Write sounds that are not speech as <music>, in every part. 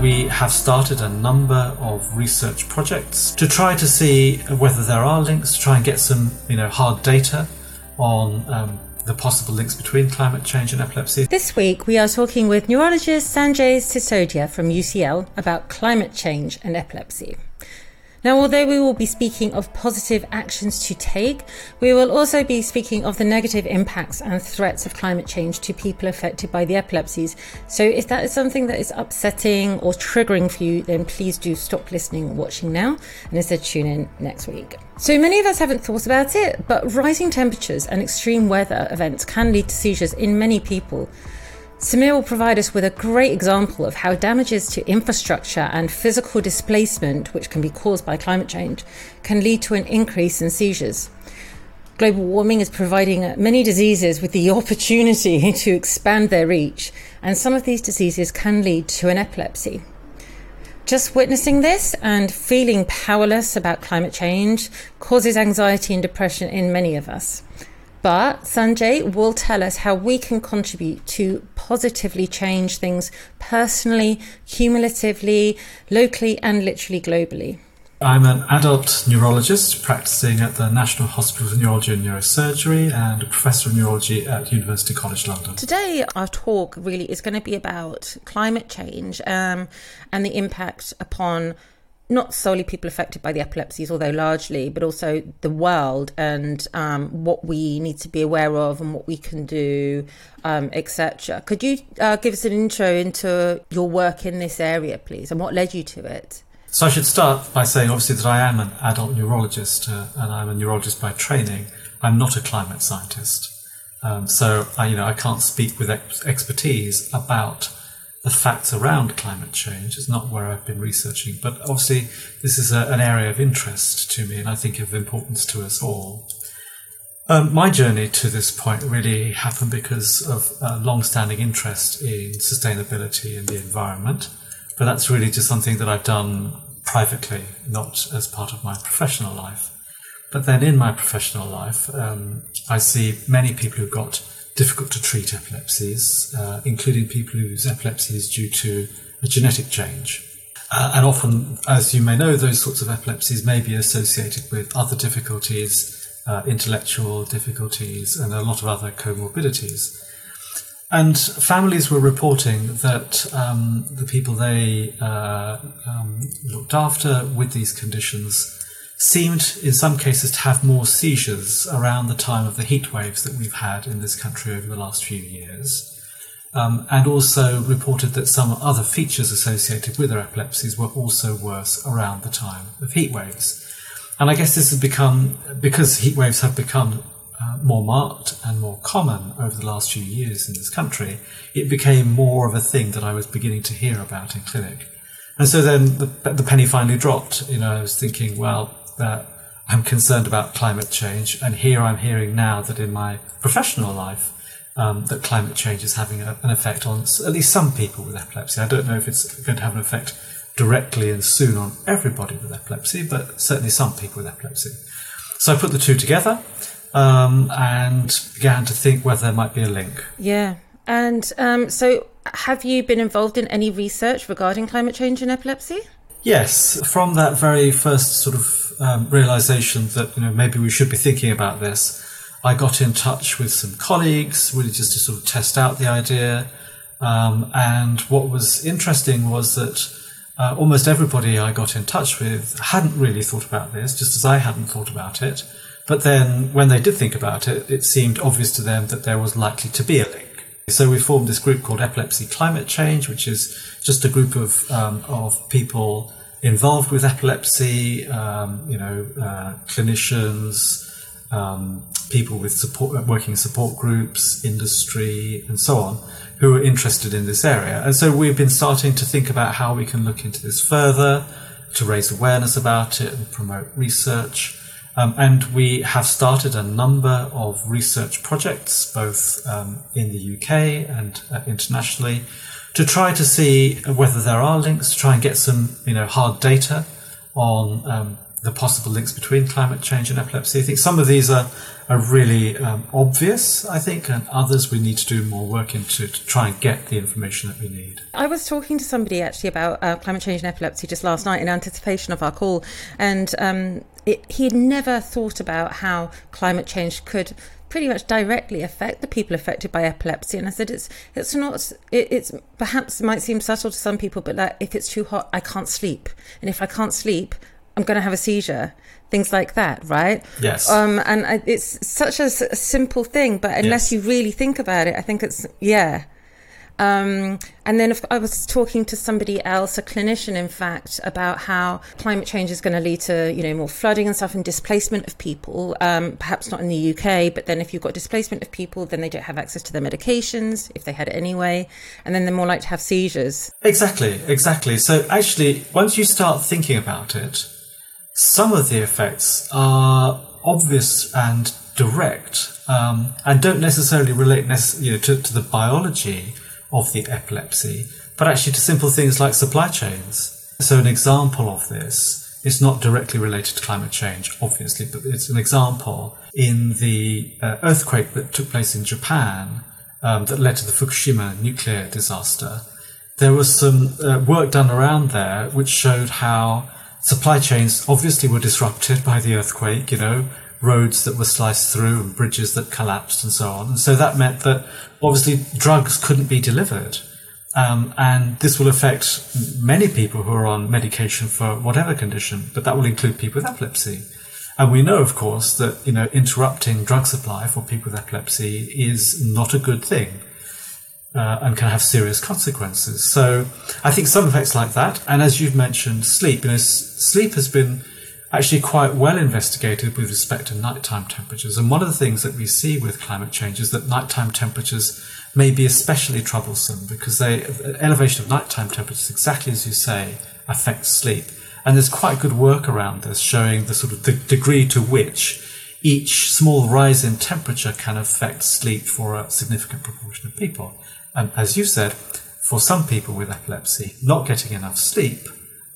we have started a number of research projects to try to see whether there are links, to try and get some, you know, hard data on um, the possible links between climate change and epilepsy. This week, we are talking with neurologist Sanjay Sisodiya from UCL about climate change and epilepsy. Now, although we will be speaking of positive actions to take, we will also be speaking of the negative impacts and threats of climate change to people affected by the epilepsies. So, if that is something that is upsetting or triggering for you, then please do stop listening or watching now and instead tune in next week. So, many of us haven't thought about it, but rising temperatures and extreme weather events can lead to seizures in many people. Samir will provide us with a great example of how damages to infrastructure and physical displacement, which can be caused by climate change, can lead to an increase in seizures. Global warming is providing many diseases with the <laughs> opportunity to expand their reach, and some of these diseases can lead to an epilepsy. Just witnessing this and feeling powerless about climate change causes anxiety and depression in many of us. But Sanjay will tell us how we can contribute to positively change things personally, cumulatively, locally, and literally globally. I'm an adult neurologist practicing at the National Hospital of Neurology and Neurosurgery and a professor of neurology at University College London. Today, our talk really is going to be about climate change um, and the impact upon not solely people affected by the epilepsies, although largely, but also the world and um, what we need to be aware of and what we can do, um, etc. Could you uh, give us an intro into your work in this area, please, and what led you to it? So I should start by saying, obviously, that I am an adult neurologist uh, and I'm a neurologist by training. I'm not a climate scientist, um, so I, you know I can't speak with ex- expertise about the facts around climate change. is not where I've been researching, but obviously this is a, an area of interest to me and I think of importance to us all. Um, my journey to this point really happened because of a long-standing interest in sustainability and the environment, but that's really just something that I've done privately, not as part of my professional life. But then in my professional life, um, I see many people who've got difficult to treat epilepsies, uh, including people whose epilepsy is due to a genetic change. Uh, and often, as you may know, those sorts of epilepsies may be associated with other difficulties, uh, intellectual difficulties, and a lot of other comorbidities. And families were reporting that um, the people they uh, um, looked after with these conditions seemed in some cases to have more seizures around the time of the heat waves that we've had in this country over the last few years. Um, and also reported that some other features associated with their epilepsies were also worse around the time of heat waves. And I guess this has become, because heat waves have become uh, more marked and more common over the last few years in this country, it became more of a thing that I was beginning to hear about in clinic. And so then the, the penny finally dropped. You know, I was thinking, well, that I'm concerned about climate change, and here I'm hearing now that in my professional life, um, that climate change is having a, an effect on at least some people with epilepsy. I don't know if it's going to have an effect directly and soon on everybody with epilepsy, but certainly some people with epilepsy. So I put the two together um, and began to think whether there might be a link. Yeah. And um, so, have you been involved in any research regarding climate change and epilepsy? Yes, from that very first sort of um, realization that you know maybe we should be thinking about this, I got in touch with some colleagues, really just to sort of test out the idea. Um, and what was interesting was that uh, almost everybody I got in touch with hadn't really thought about this, just as I hadn't thought about it. But then when they did think about it, it seemed obvious to them that there was likely to be a link. So we formed this group called Epilepsy Climate Change, which is just a group of, um, of people involved with epilepsy, um, you know, uh, clinicians, um, people with support, working support groups, industry, and so on, who are interested in this area. And so we've been starting to think about how we can look into this further, to raise awareness about it and promote research. Um, and we have started a number of research projects, both um, in the UK and uh, internationally, to try to see whether there are links, to try and get some, you know, hard data on um, the possible links between climate change and epilepsy. I think some of these are, are really um, obvious, I think, and others we need to do more work into to try and get the information that we need. I was talking to somebody actually about uh, climate change and epilepsy just last night in anticipation of our call, and um, it, he had never thought about how climate change could pretty much directly affect the people affected by epilepsy. And I said, it's it's not. It, it's perhaps it might seem subtle to some people, but like if it's too hot, I can't sleep, and if I can't sleep, I'm going to have a seizure. Things like that, right? Yes. Um, and I, it's such a, a, simple thing, but unless yes. you really think about it, I think it's yeah. Um, and then I was talking to somebody else, a clinician, in fact, about how climate change is going to lead to, you know, more flooding and stuff and displacement of people. Um, perhaps not in the UK, but then if you've got displacement of people, then they don't have access to their medications if they had it anyway, and then they're more likely to have seizures. Exactly, exactly. So actually, once you start thinking about it, some of the effects are obvious and direct um, and don't necessarily relate you know, to, to the biology of the epilepsy, but actually to simple things like supply chains. So, an example of this is not directly related to climate change, obviously, but it's an example in the uh, earthquake that took place in Japan um, that led to the Fukushima nuclear disaster. There was some uh, work done around there which showed how supply chains obviously were disrupted by the earthquake, you know, roads that were sliced through and bridges that collapsed and so on. And so that meant that obviously drugs couldn't be delivered. Um, and this will affect many people who are on medication for whatever condition, but that will include people with epilepsy. And we know, of course, that you know interrupting drug supply for people with epilepsy is not a good thing uh, and can have serious consequences. So I think some effects like that, and as you've mentioned, sleep. You know, sleep has been actually quite well investigated with respect to nighttime temperatures. And one of the things that we see with climate change is that nighttime temperatures may be especially troublesome because they elevation of nighttime temperatures, exactly as you say, affects sleep. And there's quite good work around this showing the sort of the degree to which each small rise in temperature can affect sleep for a significant proportion of people. And as you said, for some people with epilepsy, not getting enough sleep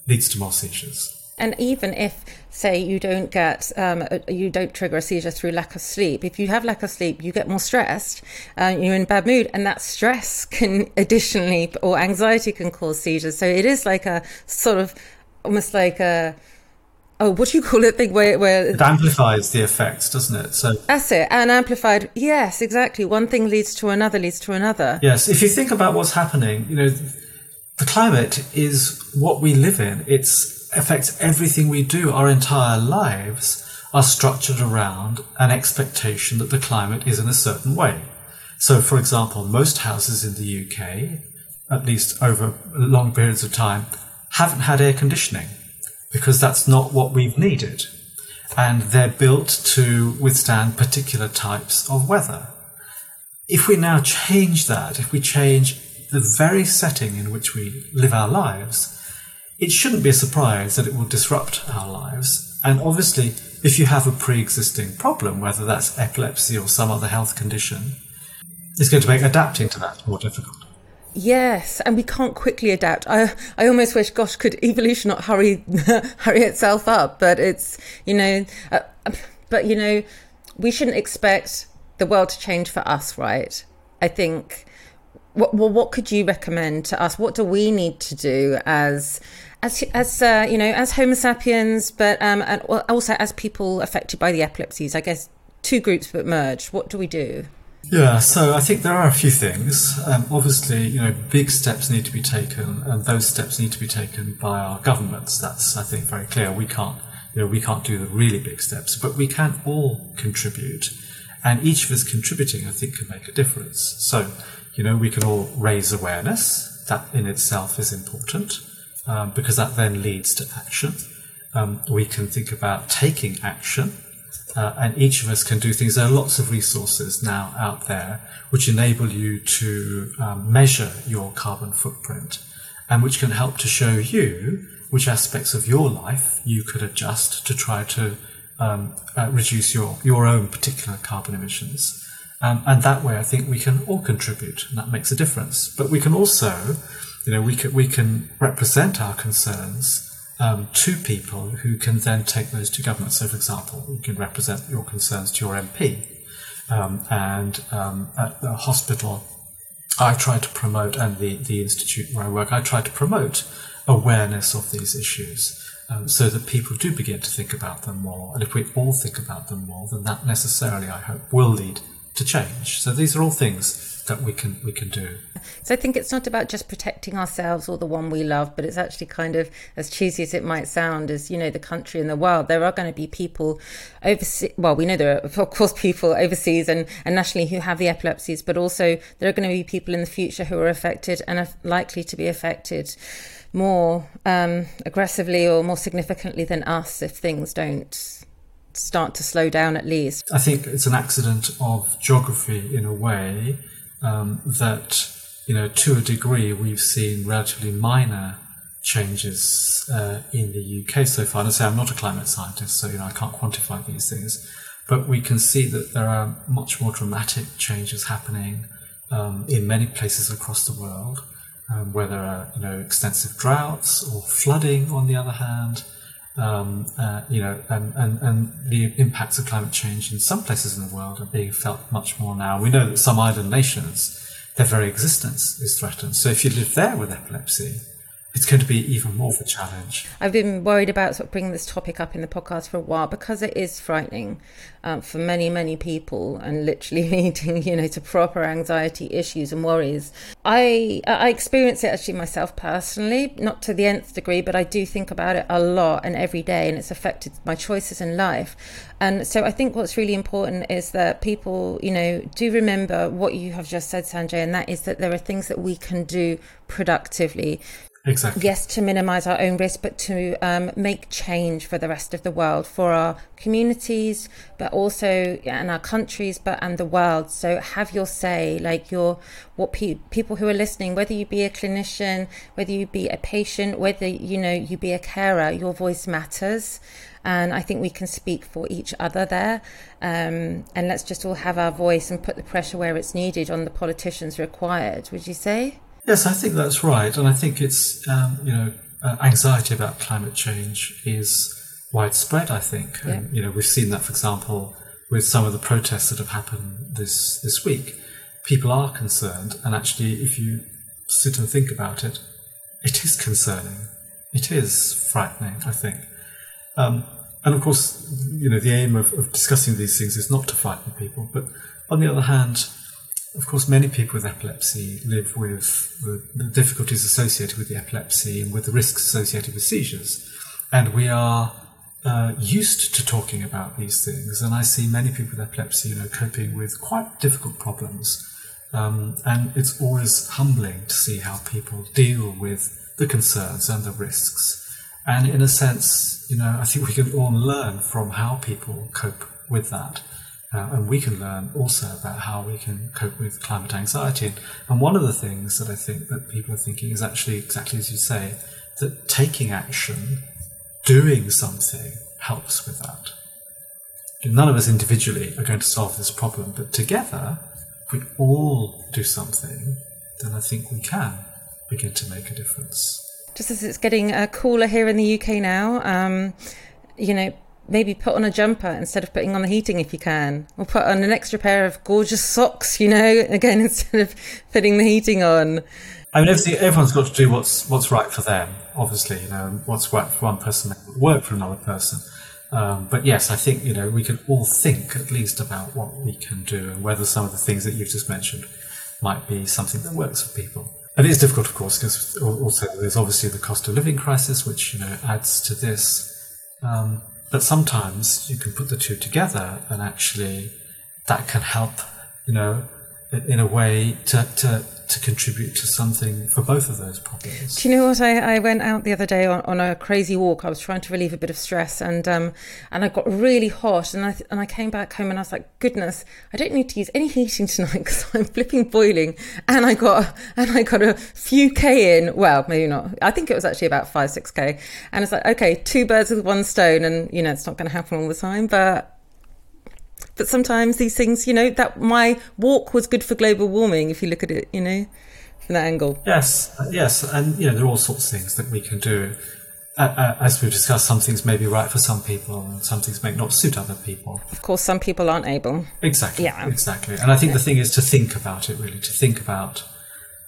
leads to more seizures. And even if, say, you don't get, um, you don't trigger a seizure through lack of sleep, if you have lack of sleep, you get more stressed, uh, you're in bad mood, and that stress <laughs> can additionally, or anxiety can cause seizures. So it is like a sort of almost like a, oh, what do you call it? Thing where, where it amplifies the effects, doesn't it? So that's it, and amplified. Yes, exactly. One thing leads to another, leads to another. Yes, if you think about what's happening, you know, the climate is what we live in. It's affects everything we do. Our entire lives are structured around an expectation that the climate is in a certain way. So, for example, most houses in the UK, at least over long periods of time, haven't had air conditioning because that's not what we've needed. And they're built to withstand particular types of weather. If we now change that, if we change the very setting in which we live our lives, it shouldn't be a surprise that it will disrupt our lives. And obviously, if you have a pre existing problem, whether that's epilepsy or some other health condition, it's going to make adapting to that more difficult. Yes, and we can't quickly adapt. I I almost wish, gosh, could evolution not hurry <laughs> hurry itself up? But it's you know, uh, but you know, we shouldn't expect the world to change for us, right? I think. Well, what could you recommend to us? What do we need to do as as as uh, you know, as Homo sapiens, but um, and also as people affected by the epilepsies? I guess two groups but merged. What do we do? Yeah, so I think there are a few things. Um, obviously, you know, big steps need to be taken, and those steps need to be taken by our governments. That's, I think, very clear. We can't, you know, we can't do the really big steps, but we can all contribute, and each of us contributing, I think, can make a difference. So, you know, we can all raise awareness. That in itself is important um, because that then leads to action. Um, we can think about taking action uh, and each of us can do things. There are lots of resources now out there which enable you to um, measure your carbon footprint and which can help to show you which aspects of your life you could adjust to try to um, uh, reduce your, your own particular carbon emissions. Um, and that way, I think we can all contribute, and that makes a difference. But we can also, you know, we can, we can represent our concerns um, to people who can then take those to government. So, for example, you can represent your concerns to your MP. Um, and um, at the hospital, I try to promote, and the, the institute where I work, I try to promote awareness of these issues um, so that people do begin to think about them more. And if we all think about them more, then that necessarily, I hope, will lead to change. So these are all things that we can we can do. So I think it's not about just protecting ourselves or the one we love, but it's actually kind of as cheesy as it might sound, as you know, the country and the world. There are going to be people overseas. Well, we know there are <laughs> of course people overseas and, and nationally who have the epilepsies, but also there are going to be people in the future who are affected and are likely to be affected more um, aggressively or more significantly than us if things don't start to slow down at least. I think it's an accident of geography in a way um, that, you know, to a degree, we've seen relatively minor changes uh, in the UK so far. And I say I'm not a climate scientist, so you know I can't quantify these things, but we can see that there are much more dramatic changes happening um, in many places across the world, um, where there are you know extensive droughts or flooding. On the other hand, um, uh, you know, and, and, and the impacts of climate change in some places in the world are being felt much more now. We know that some island nations, their very existence is threatened. So if you live there with epilepsy, it's going to be even more of a challenge. I've been worried about sort of bringing this topic up in the podcast for a while because it is frightening um, for many, many people and literally <laughs> leading, you know, to proper anxiety issues and worries. I I experience it actually myself personally, not to the nth degree, but I do think about it a lot and every day, and it's affected my choices in life. And so I think what's really important is that people, you know, do remember what you have just said, Sanjay, and that is that there are things that we can do productively Exactly. Yes, to minimise our own risk, but to um, make change for the rest of the world, for our communities, but also and our countries, but and the world. So have your say, like your what pe- people who are listening, whether you be a clinician, whether you be a patient, whether you know you be a carer, your voice matters. And I think we can speak for each other there. Um, and let's just all have our voice and put the pressure where it's needed on the politicians required. Would you say? Yes, I think that's right, and I think it's um, you know uh, anxiety about climate change is widespread. I think, yeah. and, you know, we've seen that, for example, with some of the protests that have happened this this week. People are concerned, and actually, if you sit and think about it, it is concerning. It is frightening. I think, um, and of course, you know, the aim of, of discussing these things is not to frighten people, but on the other hand of course, many people with epilepsy live with the difficulties associated with the epilepsy and with the risks associated with seizures. And we are uh, used to talking about these things. And I see many people with epilepsy, you know, coping with quite difficult problems. Um, and it's always humbling to see how people deal with the concerns and the risks. And in a sense, you know, I think we can all learn from how people cope with that. Uh, and we can learn also about how we can cope with climate anxiety. And one of the things that I think that people are thinking is actually exactly as you say, that taking action, doing something helps with that. None of us individually are going to solve this problem, but together, if we all do something, then I think we can begin to make a difference. Just as it's getting uh, cooler here in the UK now, um, you know, maybe put on a jumper instead of putting on the heating if you can, or put on an extra pair of gorgeous socks, you know, <laughs> again, instead of putting the heating on. I mean, everyone's got to do what's what's right for them. Obviously, you know, what's right for one person may work for another person. Um, but yes, I think you know we can all think at least about what we can do and whether some of the things that you've just mentioned might be something that works for people. And it is difficult, of course, because also there's obviously the cost of living crisis, which you know adds to this. Um, but sometimes you can put the two together and actually that can help, you know, in a way to, to, to contribute to something for both of those problems. Do you know what? I, I went out the other day on, on a crazy walk. I was trying to relieve a bit of stress, and um, and I got really hot, and I and I came back home, and I was like, goodness, I don't need to use any heating tonight <laughs> because I'm flipping boiling, and I got and I got a few k in. Well, maybe not. I think it was actually about five six k, and it's like, okay, two birds with one stone, and you know, it's not going to happen all the time, but but sometimes these things, you know, that my walk was good for global warming if you look at it, you know, from that angle. Yes, yes, and you know, there are all sorts of things that we can do. uh, as we've discussed, some things may be right for some people, and some things may not suit other people. Of course, some people aren't able. Exactly. Yeah. Exactly. And I think the thing is to think about it really, to think about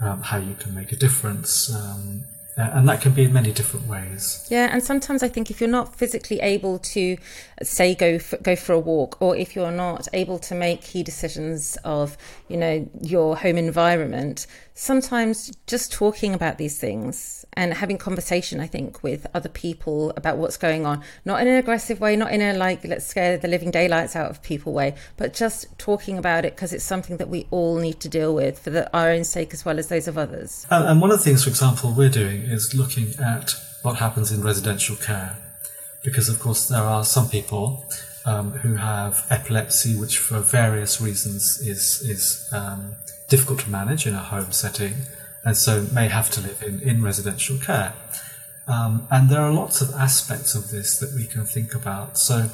um, how you can make a difference. Um, uh, and that can be in many different ways. Yeah, and sometimes I think if you're not physically able to, say, go for, go for a walk, or if you're not able to make key decisions of, you know, your home environment, sometimes just talking about these things and having conversation, I think, with other people about what's going on, not in an aggressive way, not in a like let's scare the living daylights out of people way, but just talking about it because it's something that we all need to deal with for the, our own sake as well as those of others. And, one of the things, for example, we're doing is looking at what happens in residential care, because of course there are some people um, who have epilepsy, which for various reasons is is um, difficult to manage in a home setting and so may have to live in, in residential care. Um, and there are lots of aspects of this that we can think about. So,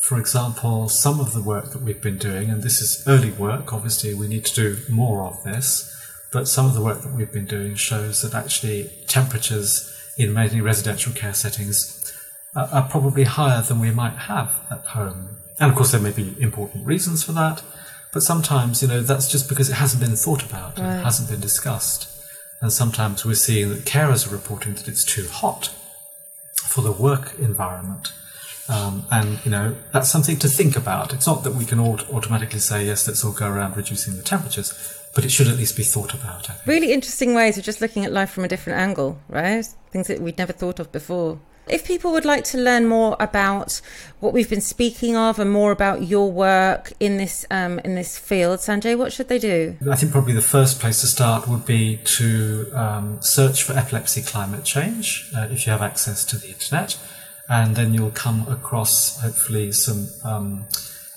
for example, some of the work that we've been doing, and this is early work, obviously, we need to do more of this, but some of the work that we've been doing shows that actually temperatures in many residential care settings are, are probably higher than we might have at home. And of course, there may be important reasons for that, but sometimes, you know, that's just because it hasn't been thought about, right. it hasn't been discussed. And sometimes we're seeing that carers are reporting that it's too hot for the work environment. Um, and, you know, that's something to think about. It's not that we can all automatically say, yes, let's all go around reducing the temperatures, but it should at least be thought about. Really interesting ways of just looking at life from a different angle, right? Things that we'd never thought of before. If people would like to learn more about what we've been speaking of and more about your work in this um, in this field, Sanjay, what should they do? I think probably the first place to start would be to um, search for epilepsy climate change uh, if you have access to the internet, and then you'll come across hopefully some um,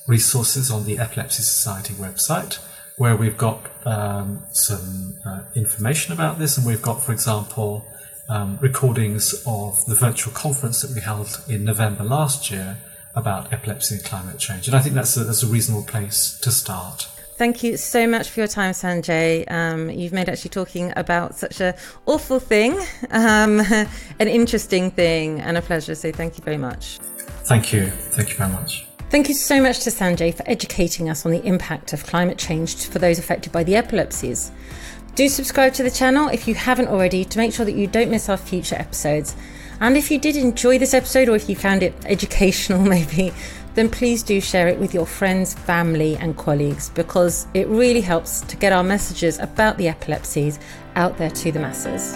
resources on the Epilepsy Society website where we've got um, some uh, information about this, and we've got, for example um, recordings of the virtual conference that we held in November last year about epilepsy and climate change. And I think that's a, that's a reasonable place to start. Thank you so much for your time, Sanjay. Um, you've made actually talking about such a awful thing, um, <laughs> an interesting thing, and a pleasure. So thank you very much. Thank you. Thank you very much. Thank you so much to Sanjay for educating us on the impact of climate change for those affected by the epilepsies. Do subscribe to the channel if you haven't already to make sure that you don't miss our future episodes. And if you did enjoy this episode or if you found it educational, <laughs> maybe, then please do share it with your friends, family, and colleagues because it really helps to get our messages about the epilepsies out there to the masses.